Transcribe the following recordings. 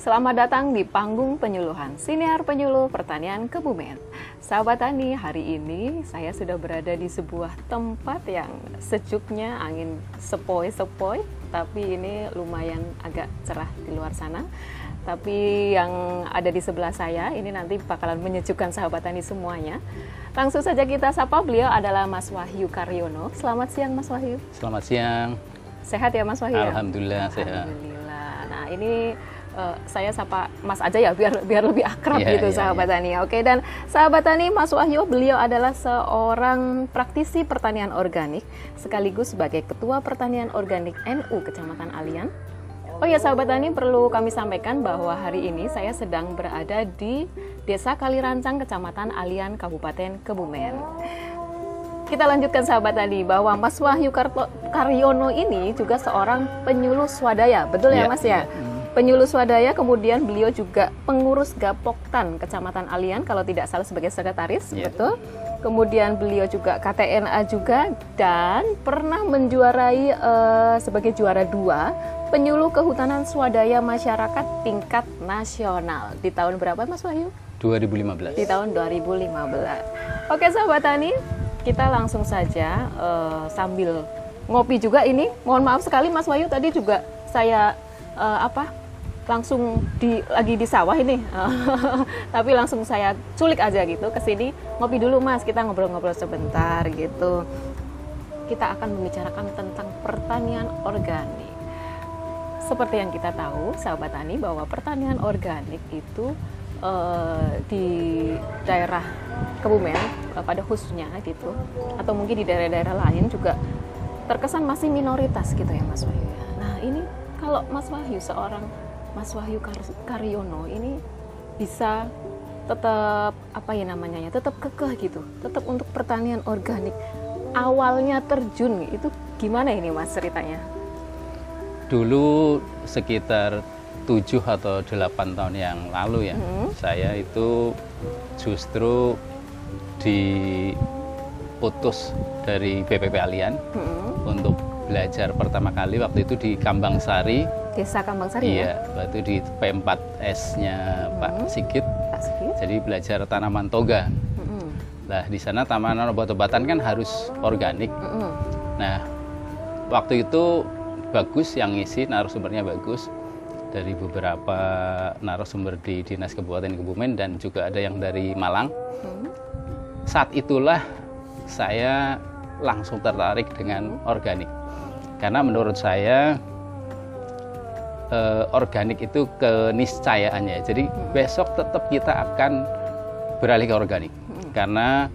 Selamat datang di panggung penyuluhan Siniar Penyuluh Pertanian Kebumen. Sahabat Tani, hari ini saya sudah berada di sebuah tempat yang sejuknya angin sepoi-sepoi, tapi ini lumayan agak cerah di luar sana. Tapi yang ada di sebelah saya ini nanti bakalan menyejukkan sahabat Tani semuanya. Langsung saja kita sapa beliau adalah Mas Wahyu Karyono. Selamat siang Mas Wahyu. Selamat siang. Sehat ya Mas Wahyu? Alhamdulillah sehat. Alhamdulillah. Nah ini uh, saya sapa Mas aja ya biar biar lebih akrab yeah, gitu yeah, sahabat yeah. tani. Oke dan sahabat tani Mas Wahyu beliau adalah seorang praktisi pertanian organik sekaligus sebagai ketua pertanian organik NU Kecamatan Alian. Oh ya sahabat tani perlu kami sampaikan bahwa hari ini saya sedang berada di Desa Kalirancang Kecamatan Alian Kabupaten Kebumen. Kita lanjutkan sahabat tadi bahwa Mas Wahyu Karto, Karyono ini juga seorang penyuluh swadaya, betul ya, Ya, Mas ya? ya. Penyuluh swadaya, kemudian beliau juga pengurus Gapoktan Kecamatan Alian kalau tidak salah sebagai sekretaris, Ya. betul? Kemudian beliau juga KTNA juga dan pernah menjuarai eh, sebagai juara dua penyuluh kehutanan swadaya masyarakat tingkat nasional di tahun berapa Mas Wahyu? 2015. di tahun 2015. Oke sahabat tani, kita langsung saja eh, sambil ngopi juga ini. Mohon maaf sekali Mas Wahyu tadi juga saya eh, apa langsung di lagi di sawah ini, tapi langsung saya culik aja gitu ke sini ngopi dulu Mas, kita ngobrol-ngobrol sebentar gitu. Kita akan membicarakan tentang pertanian organik. Seperti yang kita tahu, sahabat tani, bahwa pertanian organik itu eh, di daerah Kebumen eh, pada khususnya gitu, atau mungkin di daerah-daerah lain juga terkesan masih minoritas gitu ya Mas Wahyu. ya. Nah ini kalau Mas Wahyu seorang Mas Wahyu Kar- Karyono ini bisa tetap apa ya namanya ya, tetap kekeh gitu, tetap untuk pertanian organik. Awalnya terjun itu gimana ini Mas ceritanya? Dulu sekitar 7 atau 8 tahun yang lalu ya, Hmm. saya itu justru diputus dari BPP Alian Hmm. untuk belajar pertama kali waktu itu di Kambang Sari, Desa Kambang Sari ya? iya, waktu di P4S-nya Pak Hmm. Sigit. Pak Sigit? Jadi belajar tanaman toga. Nah, di sana tanaman obat-obatan kan harus organik. Mm-mm. Nah, waktu itu bagus yang ngisi narasumbernya bagus dari beberapa narasumber di Dinas Kabupaten Kebumen dan juga ada yang dari Malang. Hmm. Saat itulah saya langsung tertarik dengan organik. Karena menurut saya eh, organik itu keniscayaannya. Jadi besok tetap kita akan beralih ke organik. Karena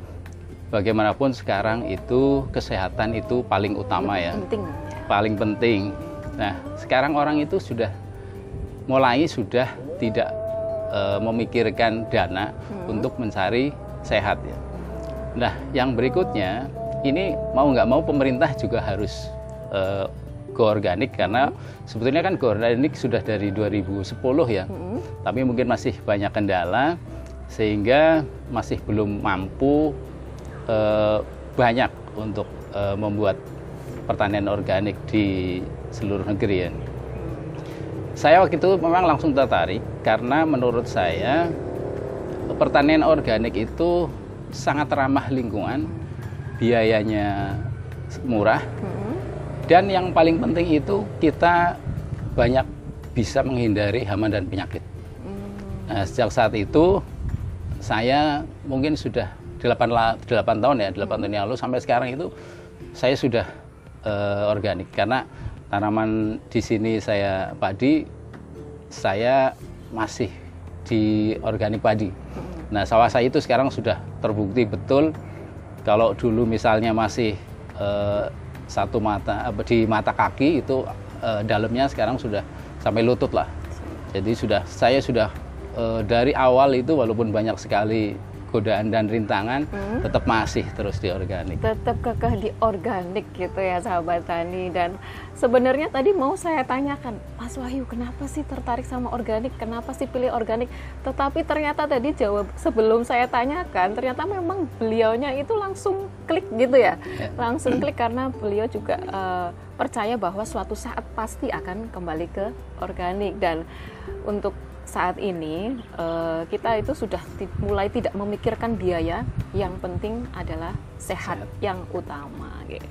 bagaimanapun sekarang itu kesehatan itu paling utama ya Penting. paling penting. Nah, sekarang orang itu sudah mulai sudah tidak eh, memikirkan dana untuk mencari sehat ya. Nah, yang berikutnya ini mau nggak mau pemerintah juga harus eh, go organik karena sebetulnya kan go organik sudah dari 2010 ya. Mm-mm. Tapi mungkin masih banyak kendala sehingga masih belum mampu eh, banyak untuk eh, membuat pertanian organik di seluruh negeri ya. Saya waktu itu memang langsung tertarik karena menurut saya pertanian organik itu sangat ramah lingkungan, biayanya murah, Mm-mm. Dan yang paling penting itu kita banyak bisa menghindari hama dan penyakit. Mm. Nah, sejak saat itu saya mungkin sudah 8, la- 8 tahun ya, 8 tahun yang lalu sampai sekarang itu saya sudah eh, organik karena tanaman di sini saya padi, saya masih di organik padi. Nah, sawah saya itu sekarang sudah terbukti betul kalau dulu misalnya masih eh, satu mata di mata kaki itu eh, dalamnya sekarang sudah sampai lutut lah. Jadi sudah saya sudah eh, dari awal itu walaupun banyak sekali godaan dan rintangan Hmm. tetap masih terus di organik. tetap kekeh di organik gitu ya sahabat tani dan sebenarnya tadi mau saya tanyakan Mas Wahyu kenapa sih tertarik sama organik kenapa sih pilih organik tetapi ternyata tadi jawab sebelum saya tanyakan ternyata memang beliaunya itu langsung klik gitu ya Ya. langsung klik karena beliau juga eh, percaya bahwa suatu saat pasti akan kembali ke organik dan untuk saat ini uh, kita itu sudah mulai tidak memikirkan biaya, yang penting adalah sehat, sehat. yang utama. Gitu.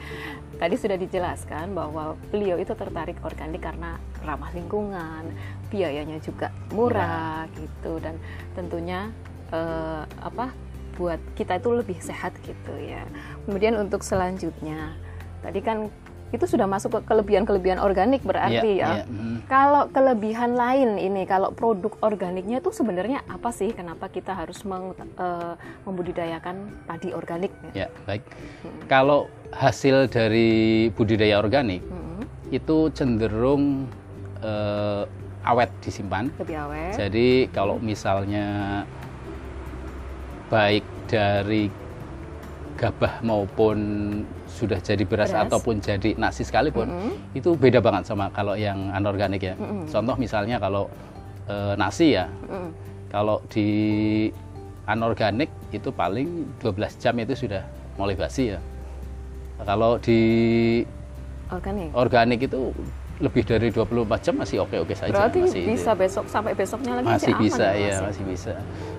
Tadi sudah dijelaskan bahwa beliau itu tertarik organik karena ramah lingkungan, biayanya juga murah ya. gitu dan tentunya uh, apa buat kita itu lebih sehat gitu ya. Kemudian untuk selanjutnya, tadi kan itu sudah masuk ke kelebihan-kelebihan organik berarti yeah, ya. Yeah. Mm. Kalau kelebihan lain ini, kalau produk organiknya itu sebenarnya apa sih? Kenapa kita harus meng, uh, membudidayakan padi organik? Ya, baik. Hmm. Kalau hasil dari budidaya organik hmm. itu cenderung uh, awet disimpan. Lebih awet. Jadi kalau misalnya baik dari gabah maupun sudah jadi beras, beras. ataupun jadi nasi sekalipun mm -hmm. itu beda banget sama kalau yang anorganik ya. Mm -hmm. Contoh misalnya kalau e, nasi ya. Mm -hmm. Kalau di anorganik itu paling 12 jam itu sudah mulai basi ya. Kalau di organik organik itu lebih dari 24 jam masih oke-oke saja. Berarti masih bisa itu. besok sampai besoknya lagi masih, masih bisa ya, masih. masih bisa.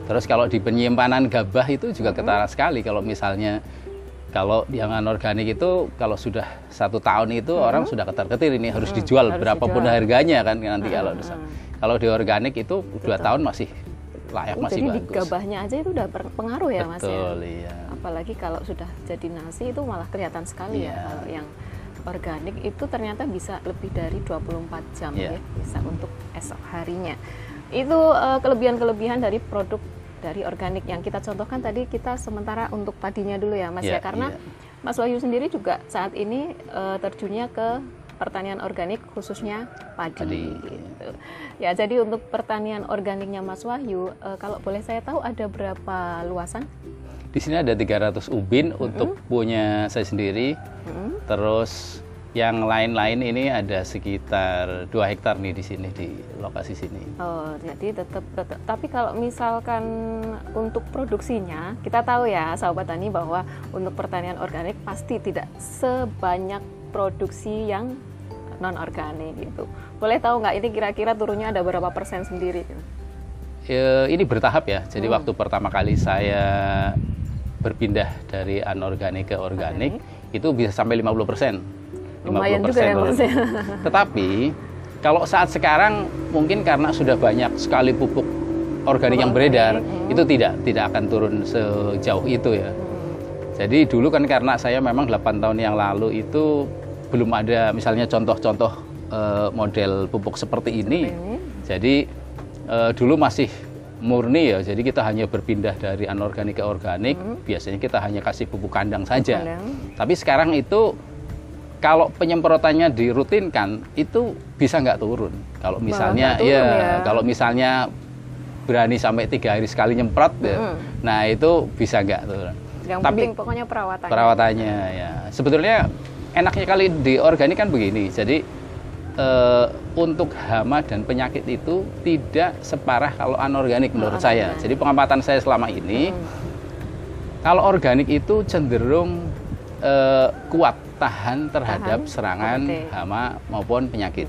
Terus kalau di penyimpanan gabah itu juga hmm. ketara sekali kalau misalnya kalau yang anorganik itu kalau sudah satu tahun itu hmm. orang sudah ketar-ketir ini harus hmm. dijual harus berapapun dijual. harganya kan nanti hmm. kalau kalau di organik itu dua tahun masih layak oh, masih jadi bagus. Jadi di gabahnya aja itu udah berpengaruh ya Mas ya? Betul, iya. Apalagi kalau sudah jadi nasi itu malah kelihatan sekali ya iya. ya kalau yang organik itu ternyata bisa lebih dari 24 jam yeah. ya bisa untuk esok harinya itu uh, kelebihan-kelebihan dari produk dari organik yang kita contohkan tadi kita sementara untuk padinya dulu ya Mas yeah, ya karena yeah. Mas Wahyu sendiri juga saat ini uh, terjunnya ke pertanian organik khususnya padi. padi. Gitu. Ya jadi untuk pertanian organiknya Mas Wahyu uh, kalau boleh saya tahu ada berapa luasan? Di sini ada 300 ubin mm -hmm. untuk punya saya sendiri. Mm -hmm. Terus yang lain-lain ini ada sekitar 2 hektar nih di sini di lokasi sini. Oh, jadi tetap, tetap. Tapi kalau misalkan untuk produksinya, kita tahu ya sahabat tani bahwa untuk pertanian organik pasti tidak sebanyak produksi yang non organik gitu. Boleh tahu nggak ini kira-kira turunnya ada berapa persen sendiri? E, ini bertahap ya. Jadi hmm. waktu pertama kali saya berpindah dari anorganik ke organik okay. itu bisa sampai 50 persen. Lumayan juga ya maksudnya. Tetapi kalau saat sekarang mungkin karena sudah banyak sekali pupuk organik yang beredar hmm. itu tidak tidak akan turun sejauh itu ya. Hmm. Jadi dulu kan karena saya memang 8 tahun yang lalu itu belum ada misalnya contoh-contoh uh, model pupuk seperti ini. Jadi uh, dulu masih murni ya. Jadi kita hanya berpindah dari anorganik ke organik. Hmm. Biasanya kita hanya kasih pupuk kandang saja. Kandang. Tapi sekarang itu kalau penyemprotannya dirutinkan itu bisa nggak turun. Kalau misalnya turun, ya, ya, kalau misalnya berani sampai tiga hari sekali nyemprot, hmm. ya, nah itu bisa nggak turun. Yang Tapi penting pokoknya perawatannya. Perawatannya ya. Sebetulnya enaknya kali di organik kan begini. Jadi uh, untuk hama dan penyakit itu tidak separah kalau anorganik menurut oh, saya. Jadi pengamatan saya selama ini, hmm. kalau organik itu cenderung uh, kuat tahan terhadap tahan? serangan okay. hama maupun penyakit.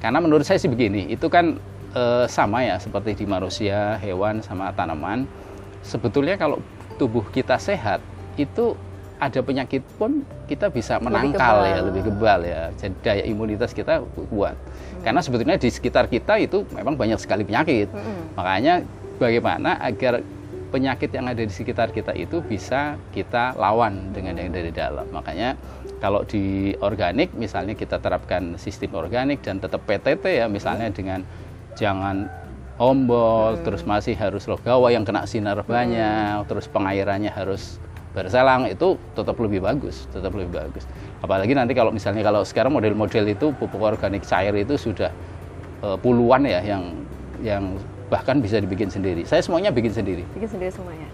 Karena menurut saya sih begini, itu kan uh, sama ya seperti di manusia, hewan sama tanaman. Sebetulnya kalau tubuh kita sehat, itu ada penyakit pun kita bisa menangkal lebih ya lebih kebal ya jadi daya imunitas kita kuat hmm. karena sebetulnya di sekitar kita itu memang banyak sekali penyakit hmm. makanya bagaimana agar penyakit yang ada di sekitar kita itu bisa kita lawan dengan yang dari dalam makanya kalau di organik misalnya kita terapkan sistem organik dan tetap PTT ya misalnya hmm. dengan jangan ombol hmm. terus masih harus logawa yang kena sinar banyak hmm. terus pengairannya harus berselang itu tetap lebih bagus, tetap lebih bagus. Apalagi nanti kalau misalnya kalau sekarang model-model itu pupuk organik cair itu sudah uh, puluhan ya yang yang bahkan bisa dibikin sendiri. Saya semuanya bikin sendiri. Bikin sendiri semuanya.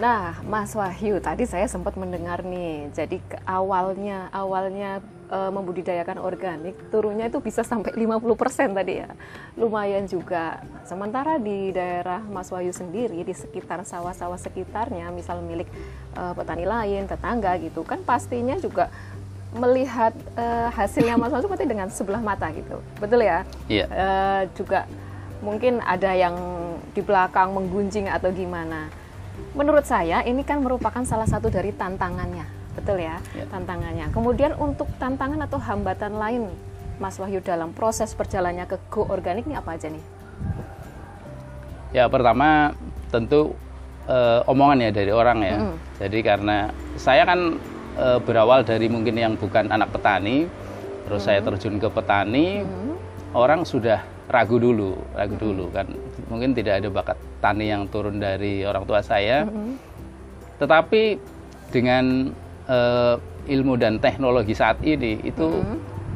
Nah, Mas Wahyu, tadi saya sempat mendengar nih, jadi awalnya awalnya e, membudidayakan organik turunnya itu bisa sampai 50% tadi ya. Lumayan juga. Sementara di daerah Mas Wahyu sendiri di sekitar sawah-sawah sekitarnya, misal milik e, petani lain, tetangga gitu, kan pastinya juga melihat e, hasilnya Mas Wahyu pasti dengan sebelah mata gitu. Betul ya? Iya. E, juga mungkin ada yang di belakang menggunjing atau gimana. Menurut saya ini kan merupakan salah satu dari tantangannya, betul ya, Ya. tantangannya. Kemudian untuk tantangan atau hambatan lain, Mas Wahyu dalam proses berjalannya ke Go Organik ini apa aja nih? Ya pertama tentu eh, omongan ya dari orang ya. Mm-mm. Jadi karena saya kan eh, berawal dari mungkin yang bukan anak petani, terus saya terjun ke petani, Hmm, orang sudah ragu dulu, ragu dulu kan. Mungkin tidak ada bakat tani yang turun dari orang tua saya. hmm, Tetapi dengan eh, ilmu dan teknologi saat ini itu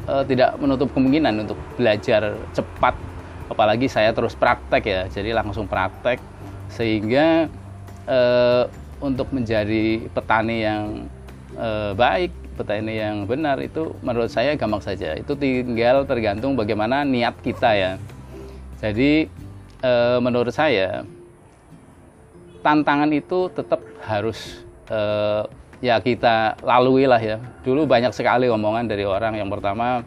eh, tidak menutup kemungkinan untuk belajar cepat. Apalagi saya terus praktek ya, jadi langsung praktek sehingga eh, untuk menjadi petani yang eh, baik, petani yang benar itu menurut saya gampang saja. Itu tinggal tergantung bagaimana niat kita ya. Jadi eh, menurut saya tantangan itu tetap harus eh, ya kita lalui lah ya. Dulu banyak sekali omongan dari orang. Yang pertama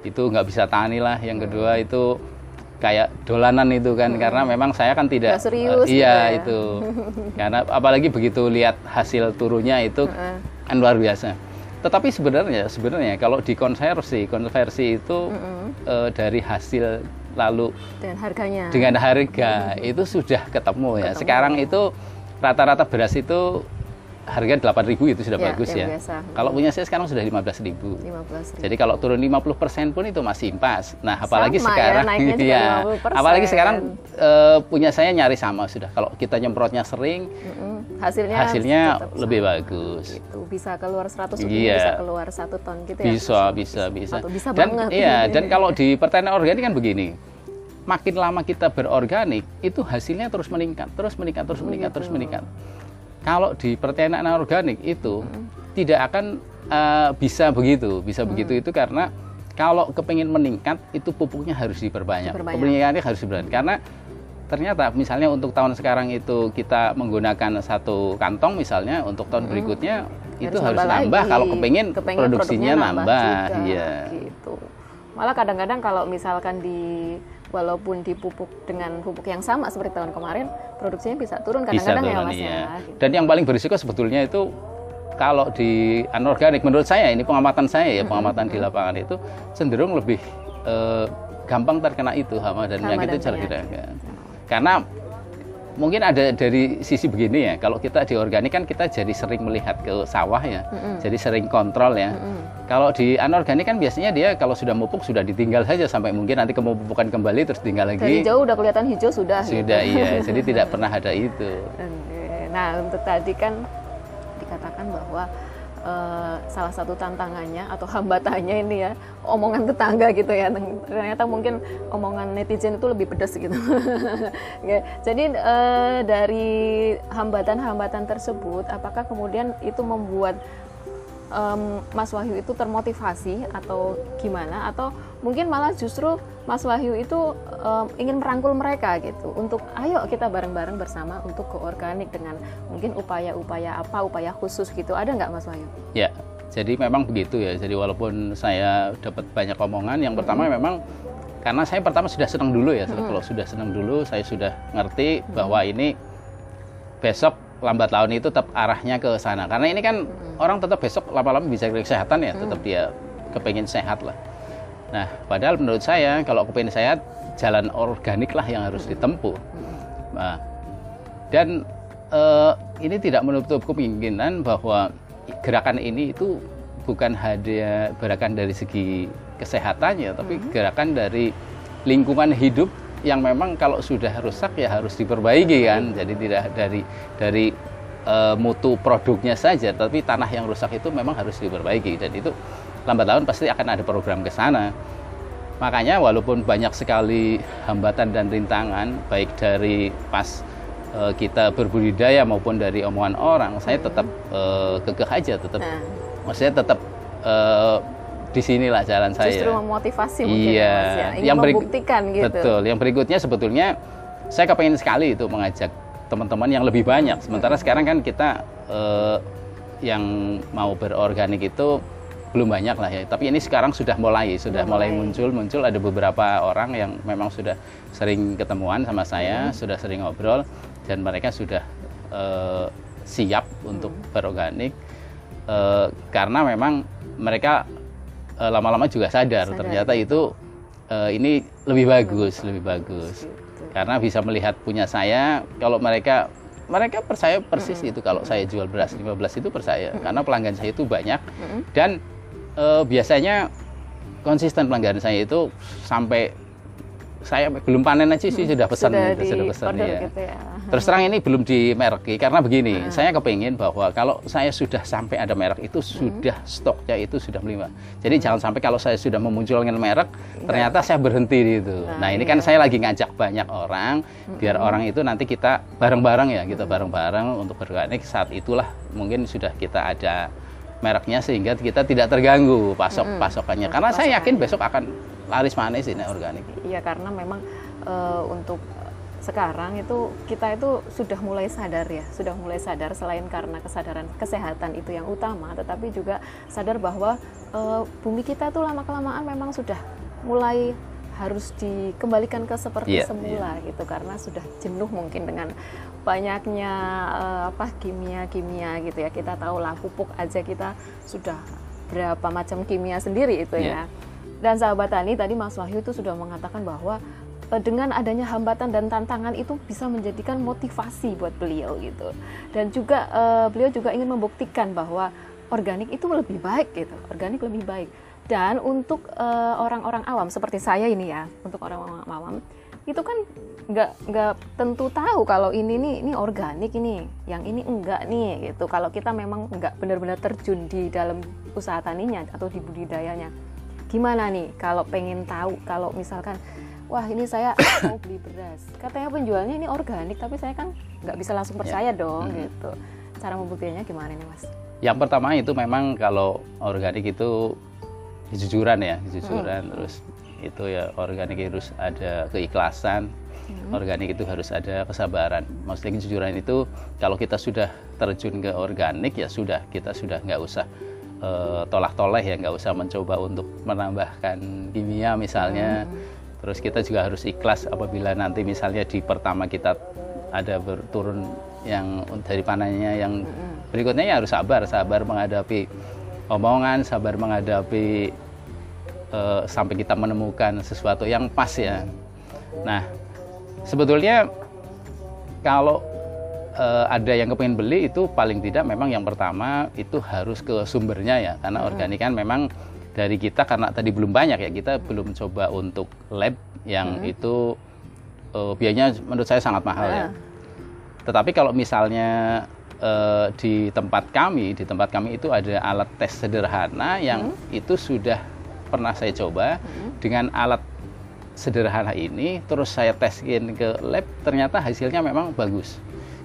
itu nggak bisa tani lah. Yang kedua itu kayak dolanan itu kan karena memang saya kan tidak Nggak serius eh, iya gitu ya. itu karena apalagi begitu lihat hasil turunnya itu kan luar biasa. Tetapi sebenarnya sebenarnya kalau dikonversi konversi itu Mm-mm. eh, dari hasil lalu Dan harganya. dengan harga itu sudah ketemu ya. Sekarang itu rata-rata beras itu harga 8.000 itu sudah Ya, bagus ya. biasa. Kalau punya saya sekarang sudah 15.000. 15 Jadi kalau turun 50% pun itu masih impas. Nah, apalagi Sama ya, sekarang iya. 50%. apalagi sekarang eh, punya saya nyari sama sudah. Kalau kita nyemprotnya sering, Mm-mm. Hasilnya hasilnya tetap lebih sama. bagus. Gitu. Bisa keluar 100 ribu, Iya. bisa keluar satu ton gitu ya. Bisa, bisa, bisa. Atau bisa dan banget. iya, dan kalau di pertanian organik kan begini. Makin lama kita berorganik, itu hasilnya terus meningkat, terus meningkat, terus meningkat, terus meningkat. Kalau di pertanian organik itu tidak akan eh, bisa begitu, bisa begitu itu karena kalau kepingin meningkat itu pupuknya harus diperbanyak, Diperbanyak. pupuknya harus diperbanyak karena ternyata misalnya untuk tahun sekarang itu kita menggunakan satu kantong misalnya untuk tahun berikutnya itu harus nambah, lagi. kalau Kepengen produksinya produknya nambah, juga, iya. gitu. Malah kadang-kadang kalau misalkan di walaupun dipupuk dengan pupuk yang sama seperti tahun kemarin, produksinya bisa turun bisa kadang-kadang ya Mas iya. ya. gitu. Dan yang paling berisiko sebetulnya itu kalau di anorganik menurut saya ini pengamatan saya ya pengamatan di lapangan itu cenderung lebih eh, gampang terkena itu hama dan Hama penyakit dan itu cara penyakit. Karena mungkin ada dari sisi begini ya kalau kita di organik kan kita jadi sering melihat ke sawah ya jadi sering kontrol ya kalau di anorganik kan biasanya dia kalau sudah mupuk sudah ditinggal saja sampai mungkin nanti kemupukan kembali terus tinggal lagi Dari jauh udah kelihatan hijau sudah. gitu. sudah iya jadi tidak pernah ada itu. Nah, untuk tadi kan dikatakan bahwa eh, salah satu tantangannya atau hambatannya ini ya omongan tetangga gitu ya. Ternyata mungkin omongan netizen itu lebih pedas gitu. Oke. Jadi eh, dari hambatan-hambatan tersebut, apakah kemudian itu membuat em, Mas Wahyu itu termotivasi atau gimana? Atau mungkin malah justru Mas Wahyu itu em, ingin merangkul mereka gitu untuk ayo kita bareng-bareng bersama untuk ke organik dengan mungkin upaya-upaya apa, upaya khusus gitu. Ada nggak Mas Wahyu? Ya, jadi memang begitu ya. Jadi walaupun saya dapat banyak omongan, yang pertama memang karena saya pertama sudah senang dulu ya. Kalau sudah senang dulu, saya sudah ngerti bahwa ini besok lambat laun itu tetap arahnya ke sana. Karena ini kan orang tetap besok lama-lama bisa kesehatan ya, tetap dia kepengen sehat lah. Nah, padahal menurut saya kalau kepengen sehat, jalan organik lah yang harus ditempuh. Nah, dan eh, ini tidak menutup kemungkinan bahwa gerakan ini itu bukan hanya gerakan dari segi kesehatannya, tapi gerakan dari lingkungan hidup yang memang kalau sudah rusak ya harus diperbaiki kan. Jadi tidak dari dari eh, mutu produknya saja, tapi tanah yang rusak itu memang harus diperbaiki. Dan itu lambat laun pasti akan ada program ke sana. Makanya walaupun banyak sekali hambatan dan rintangan baik dari pas eh, kita berbudidaya maupun dari omongan orang, saya tetap eh, kekeh aja, tetap. Nah, maksudnya tetap eh, di sinilah jalan saya. justru memotivasi mungkin Iya, ya Mas ya. Ingin yang membuktikan gitu. Betul. Yang berikutnya sebetulnya saya kepengen sekali itu mengajak teman-teman yang lebih banyak. Sementara sekarang kan kita eh, yang mau berorganik itu belum banyak lah ya. Tapi ini sekarang sudah mulai, sudah mulai mulai. muncul muncul ada beberapa orang yang memang sudah sering ketemuan sama saya, sudah sering ngobrol dan mereka sudah eh, siap untuk berorganik Eh, karena memang mereka lama-lama juga sadar, Sadar. ternyata itu eh, ini lebih bagus, lebih bagus. Gitu. Karena bisa melihat punya saya, kalau mereka mereka percaya persis itu kalau saya jual beras 15 itu percaya. Karena pelanggan saya itu banyak. Dan eh, biasanya konsisten pelanggan saya itu sampai saya belum panen aja sih sudah pesan Sudah gitu, sudah di pesan ya. gitu ya. Terus terang ini belum dimerki karena begini, saya kepingin bahwa kalau saya sudah sampai ada merek itu sudah stoknya itu sudah melimpah. Jadi jangan sampai kalau saya sudah memunculkan merek ternyata saya berhenti di itu. Nah, ini kan saya lagi ngajak banyak orang biar orang itu nanti kita bareng-bareng ya, kita bareng-bareng untuk berorganik saat itulah mungkin sudah kita ada mereknya sehingga kita tidak terganggu pasok pasokannya. Karena saya yakin besok akan laris manis ini organik. Iya karena memang eh, untuk sekarang itu kita itu sudah mulai sadar ya, sudah mulai sadar selain karena kesadaran kesehatan itu yang utama, tetapi juga sadar bahwa eh, bumi kita tuh lama kelamaan memang sudah mulai harus dikembalikan ke seperti Iya, semula gitu karena sudah jenuh mungkin dengan banyaknya eh, apa kimia-kimia gitu ya. Kita tahu lah pupuk aja kita sudah berapa macam kimia sendiri itu Iya. ya. Dan sahabat tani tadi Mas Wahyu itu sudah mengatakan bahwa eh, dengan adanya hambatan dan tantangan itu bisa menjadikan motivasi buat beliau gitu. Dan juga eh, beliau juga ingin membuktikan bahwa organik itu lebih baik gitu. Organik lebih baik. Dan untuk eh, orang-orang awam seperti saya ini ya, untuk orang-orang awam itu kan nggak nggak tentu tahu kalau ini nih ini organik ini, yang ini enggak nih gitu. Kalau kita memang nggak benar-benar terjun di dalam usaha taninya atau di budidayanya gimana nih kalau pengen tahu? Kalau misalkan wah ini saya mau beli beras. Katanya penjualnya ini organik tapi saya kan nggak bisa langsung percaya dong gitu. Cara membuktikannya gimana nih mas? Yang pertama itu memang kalau organik itu kejujuran ya, kejujuran. Terus itu ya organik harus ada keikhlasan. Organik itu harus ada kesabaran. Maksudnya kejujuran itu kalau kita sudah terjun ke organik ya sudah kita sudah nggak usah eh, tolak-toleh ya nggak usah mencoba untuk menambahkan kimia misalnya. Terus kita juga harus ikhlas apabila nanti misalnya di pertama kita ada berturun yang dari panennya yang berikutnya ya harus sabar, sabar menghadapi omongan, sabar menghadapi eh, sampai kita menemukan sesuatu yang pas ya. Nah, sebetulnya kalau eh, ada yang kepengen beli itu paling tidak memang yang pertama itu harus ke sumbernya ya, karena organik kan memang dari kita karena tadi belum banyak ya kita belum coba untuk lab yang itu eh, biayanya menurut saya sangat mahal ya. Ah. Tetapi kalau misalnya eh, di tempat kami, di tempat kami itu ada alat tes sederhana yang itu sudah pernah saya coba dengan alat sederhana ini, terus saya teskin ke lab, ternyata hasilnya memang bagus.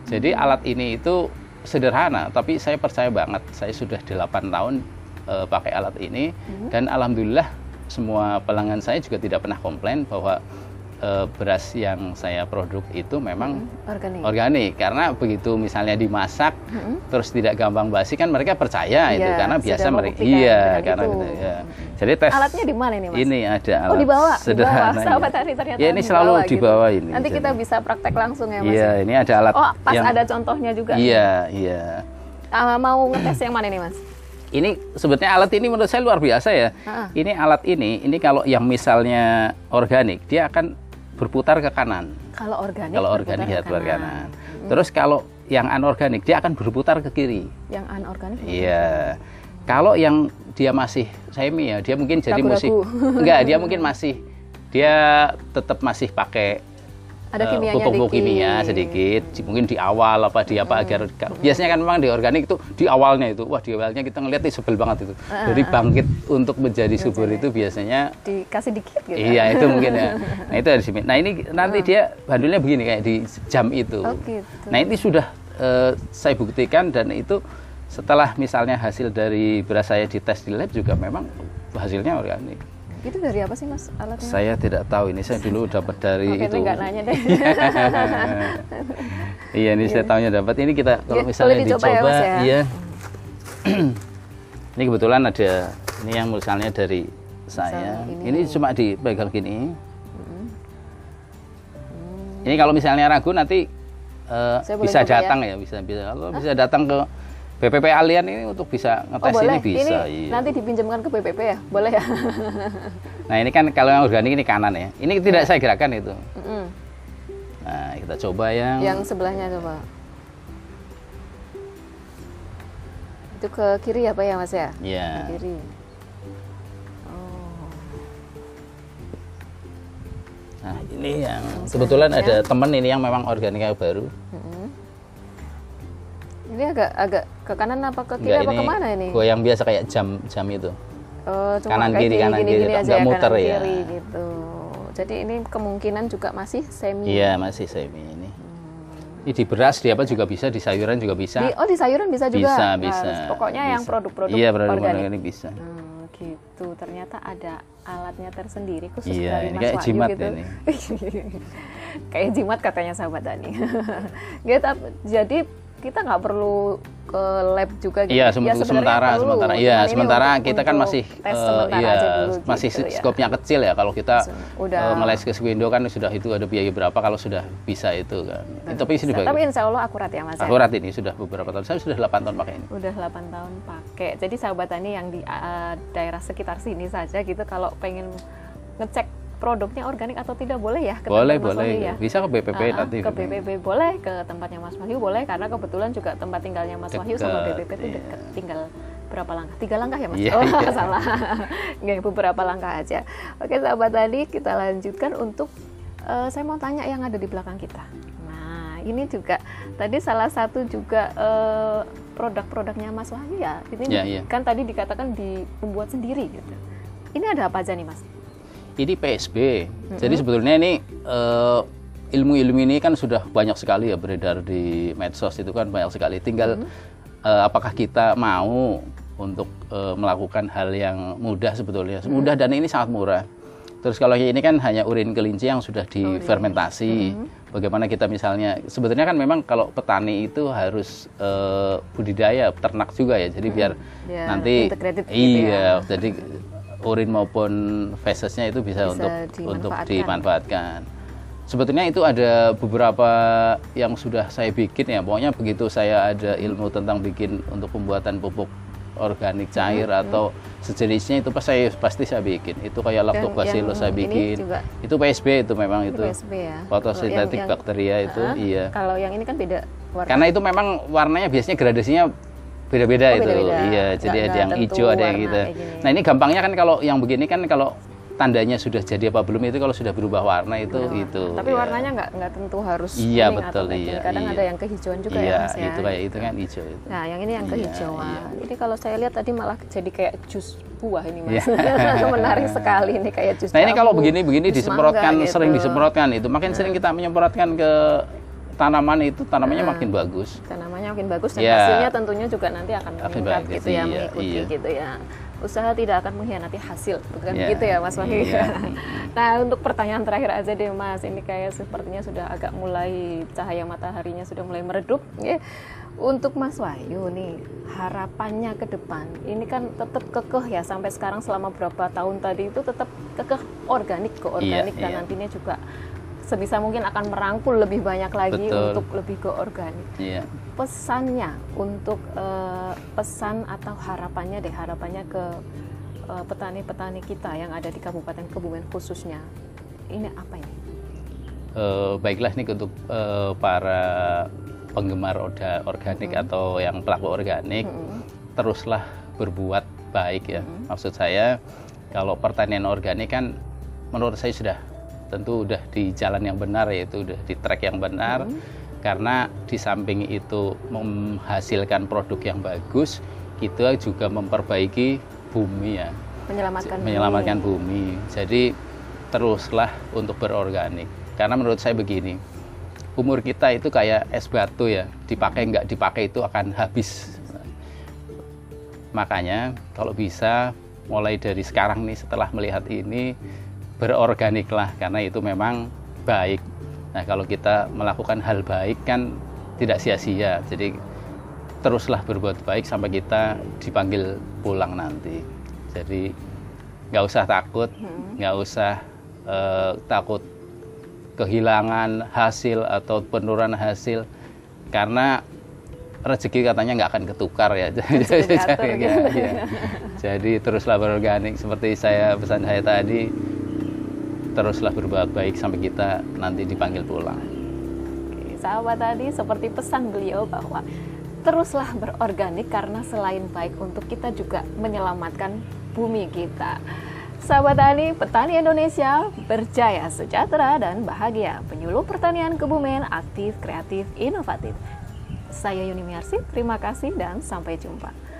Jadi alat ini itu sederhana, tapi saya percaya banget, saya sudah 8 tahun eh, pakai alat ini, dan alhamdulillah semua pelanggan saya juga tidak pernah komplain bahwa eh, beras yang saya produk itu memang organik organik karena begitu misalnya dimasak terus tidak gampang basi kan mereka percaya itu Iya, karena biasa mereka iya karena itu. gitu, ya. jadi tes alatnya di mana nih mas ini ada alat Oh di bawah, di sederhana bawah. Sahabat tani ternyata ya ini selalu bawah di gitu. bawah ini Nanti kita Jadi- bisa praktek langsung ya mas. iya ini ada alat Oh pas yang ada contohnya juga. iya iya Ah, mau ngetes yang mana nih mas? ini sebetulnya alat ini menurut saya luar biasa ya ini alat ini ini kalau yang misalnya organik dia akan berputar ke kanan Kalau organik. kalau organik ya berputar ke kanan terus kalau yang anorganik dia akan berputar ke kiri Yang anorganik. Iya. Kalau yang dia masih semi ya, dia mungkin jadi musik. Enggak, dia mungkin masih dia tetap masih pakai Ada eh, kimianya pupuk-pupuk dikit. kimia sedikit, Di- mungkin di awal apa di apa agar biasanya kan memang di organik itu di awalnya itu, wah di awalnya kita ngeliat itu sebel banget itu. Jadi bangkit untuk menjadi subur itu biasanya Dikasih dikit gitu. Iya itu mungkin ya. Nah itu harus Nah ini nanti dia bandulnya begini kayak di jam itu. Oh, gitu. Nah ini sudah eh, saya buktikan dan itu setelah misalnya hasil dari beras saya dites di lab juga memang hasilnya organik. Itu dari apa sih mas alatnya? Saya tidak tahu ini saya dulu dapat dari Oke, itu. nggak nanya deh. iya ini saya tahunya dapat. Ini kita kalau Iya, misalnya boleh dicoba ya, dicoba, Mas, ya. iya. ini kebetulan ada Ini yang misalnya dari saya. ini. Ini, cuma dipegang gini. Ini kalau misalnya ragu nanti boleh bisa ya? datang ya, bisa bisa. Kalau bisa datang ke BPP Alian ini untuk bisa Oh ngetes boleh, ini bisa. ini iya. nanti dipinjamkan ke BPP ya, boleh ya? Nah ini kan kalau yang organik ini kanan ya. Ini Iya. tidak saya gerakan itu. Mm-mm. Nah kita coba yang, Yang sebelahnya coba. Itu ke kiri ya Pak ya Mas ya? ya. Ke kiri. Oh. Nah ini yang kebetulan ada temen ini yang memang organik yang baru. Mm-mm. Ini agak agak ke kanan apa ke kiri apa ini ke mana ini? goyang biasa kayak jam jam itu. Oh, cuma kanan kiri, gini, kanan gini, kiri, gini nggak aja ya, muter kanan ya. kiri gitu. Jadi ini kemungkinan juga masih semi. Iya masih semi ini. Ini di beras di apa juga bisa, di sayuran juga bisa. Di, oh di sayuran bisa juga. bisa Nah, bisa. Pokoknya yang bisa. produk-produk Iya produk organik. organik bisa. Hmm, gitu. Ternyata ada alatnya tersendiri khusus Iya, dari ini Mas kayak Wahyu jimat gitu. ini. kayak jimat katanya sahabat Dani. gitu, jadi kita nggak perlu ke lab juga gitu. Iya, Ya, sementara perlu, sementara. Iya, sementara kita kan masih sementara iya, dulu masih gitu ya. skopnya kecil ya. Kalau kita Udah. eh, ngeles ke window kan sudah itu ada biaya berapa kalau sudah bisa itu kan. Tapi sudah Tapi insya Allah akurat ya Mas ya? akurat ini sudah beberapa tahun. Saya sudah 8 tahun pakai ini. Udah 8 tahun pakai. Jadi sahabat Tani yang di uh, daerah sekitar sini saja gitu kalau pengen ngecek produknya organik atau tidak boleh ya ke Boleh, Mas boleh. Wahyu ya? Bisa ke BPP ah, nanti. ke BPP boleh, ke tempatnya Mas Wahyu boleh karena kebetulan juga tempat tinggalnya Mas Wahyu sama BPP itu iya. dekat. Tinggal berapa langkah? Tiga langkah ya Mas? Iya, oh iya. salah. Nggak, beberapa langkah aja. Oke sahabat tadi kita lanjutkan untuk eh, saya mau tanya yang ada di belakang kita. Nah ini juga tadi salah satu juga eh, produk-produknya Mas Wahyu ya. Ini Iya, iya. kan tadi dikatakan dibuat sendiri gitu. Ini ada apa aja nih Mas? Ini PSB. Jadi sebetulnya ini eh, ilmu-ilmu ini kan sudah banyak sekali ya beredar di medsos itu kan banyak sekali. Tinggal eh, apakah kita mau untuk eh, melakukan hal yang mudah sebetulnya. Mudah dan ini sangat murah. Terus kalau ini kan hanya urin kelinci yang sudah difermentasi. Bagaimana kita misalnya sebetulnya kan memang kalau petani itu harus eh, budidaya ternak juga ya. Jadi biar Biar nanti integrated gitu iya jadi urin maupun fesesnya itu bisa, Bisa untuk untuk dimanfaatkan. dimanfaatkan. Sebetulnya itu ada beberapa yang sudah saya bikin ya. Pokoknya begitu saya ada ilmu tentang bikin untuk pembuatan pupuk organik cair Hmm, atau sejenisnya itu pas saya pasti saya bikin. Itu kayak lactobacillus saya bikin. juga? Itu PSB itu memang itu. PSB ya. Fotosintetik yang- bakteria itu Ah, iya. Kalau yang ini kan beda warna. Karena itu memang warnanya biasanya gradasinya beda-beda Oh, itu. beda-beda. Iya, Nggak- jadi ada yang hijau, ada yang gitu. Nah, ini gampangnya kan kalau yang begini kan kalau tandanya sudah jadi apa belum itu kalau sudah berubah warna itu Nah, itu. Tapi ya. warnanya nggak nggak tentu harus Iya, betul, atau iya, Kadang iya. ada yang kehijauan juga iya, ya Mas ya. itu kayak itu kan hijau itu. Nah, yang ini yang Iya, kehijauan. Ini kalau saya lihat tadi malah jadi kayak jus buah ini Mas. Iya. Menarik sekali ini kayak jus Nah, ini kalau jambu, begini-begini jus disemprotkan mangga sering gitu. disemprotkan itu. Makin sering kita menyemprotkan ke tanaman itu tanamannya makin bagus. Tanamannya makin bagus dan Iya. hasilnya tentunya juga nanti akan meningkat gitu ya, iya, mengikuti iya. gitu ya. Usaha tidak akan mengkhianati hasil, bukan Iya, begitu ya Mas Wahyu? iya. nah, untuk pertanyaan terakhir aja deh Mas, ini kayak sepertinya sudah agak mulai cahaya mataharinya sudah mulai meredup. ya. Untuk Mas Wahyu nih, harapannya ke depan, ini kan tetap kekeh ya sampai sekarang selama berapa tahun tadi itu tetap kekeh organik ke organik dan iya. nantinya juga sebisa mungkin akan merangkul lebih banyak lagi Betul. untuk lebih ke organik Iya. pesannya untuk eh, pesan atau harapannya deh harapannya ke eh, petani-petani kita yang ada di Kabupaten Kebumen khususnya ini apa ini? Eh, baiklah nih untuk eh, para penggemar oda organik atau yang pelaku organik teruslah berbuat baik ya maksud saya kalau pertanian organik kan menurut saya sudah tentu udah di jalan yang benar yaitu udah di track yang benar karena di samping itu menghasilkan produk yang bagus kita juga memperbaiki bumi ya Menyelamatkan bumi. menyelamatkan bumi. Jadi teruslah untuk berorganik. Karena menurut saya begini, umur kita itu kayak es batu ya, dipakai nggak dipakai itu akan habis. Makanya kalau bisa mulai dari sekarang nih setelah melihat ini berorganiklah karena itu memang baik. Nah kalau kita melakukan hal baik kan tidak sia-sia. Jadi teruslah berbuat baik sampai kita dipanggil pulang nanti. Jadi nggak usah takut, nggak usah eh, takut kehilangan hasil atau penurunan hasil karena rezeki katanya nggak akan ketukar ya. Jadi, gitu. ya, ya. Jadi teruslah berorganik seperti saya pesan saya tadi. Teruslah berbuat baik sampai kita nanti dipanggil pulang. Oke, sahabat tadi seperti pesan beliau bahwa teruslah berorganik karena selain baik untuk kita juga menyelamatkan bumi kita. Sahabat tani, petani Indonesia berjaya, sejahtera, dan bahagia. Penyuluh pertanian Kebumen aktif, kreatif, inovatif. Saya Yuni Miarsi, terima kasih dan sampai jumpa.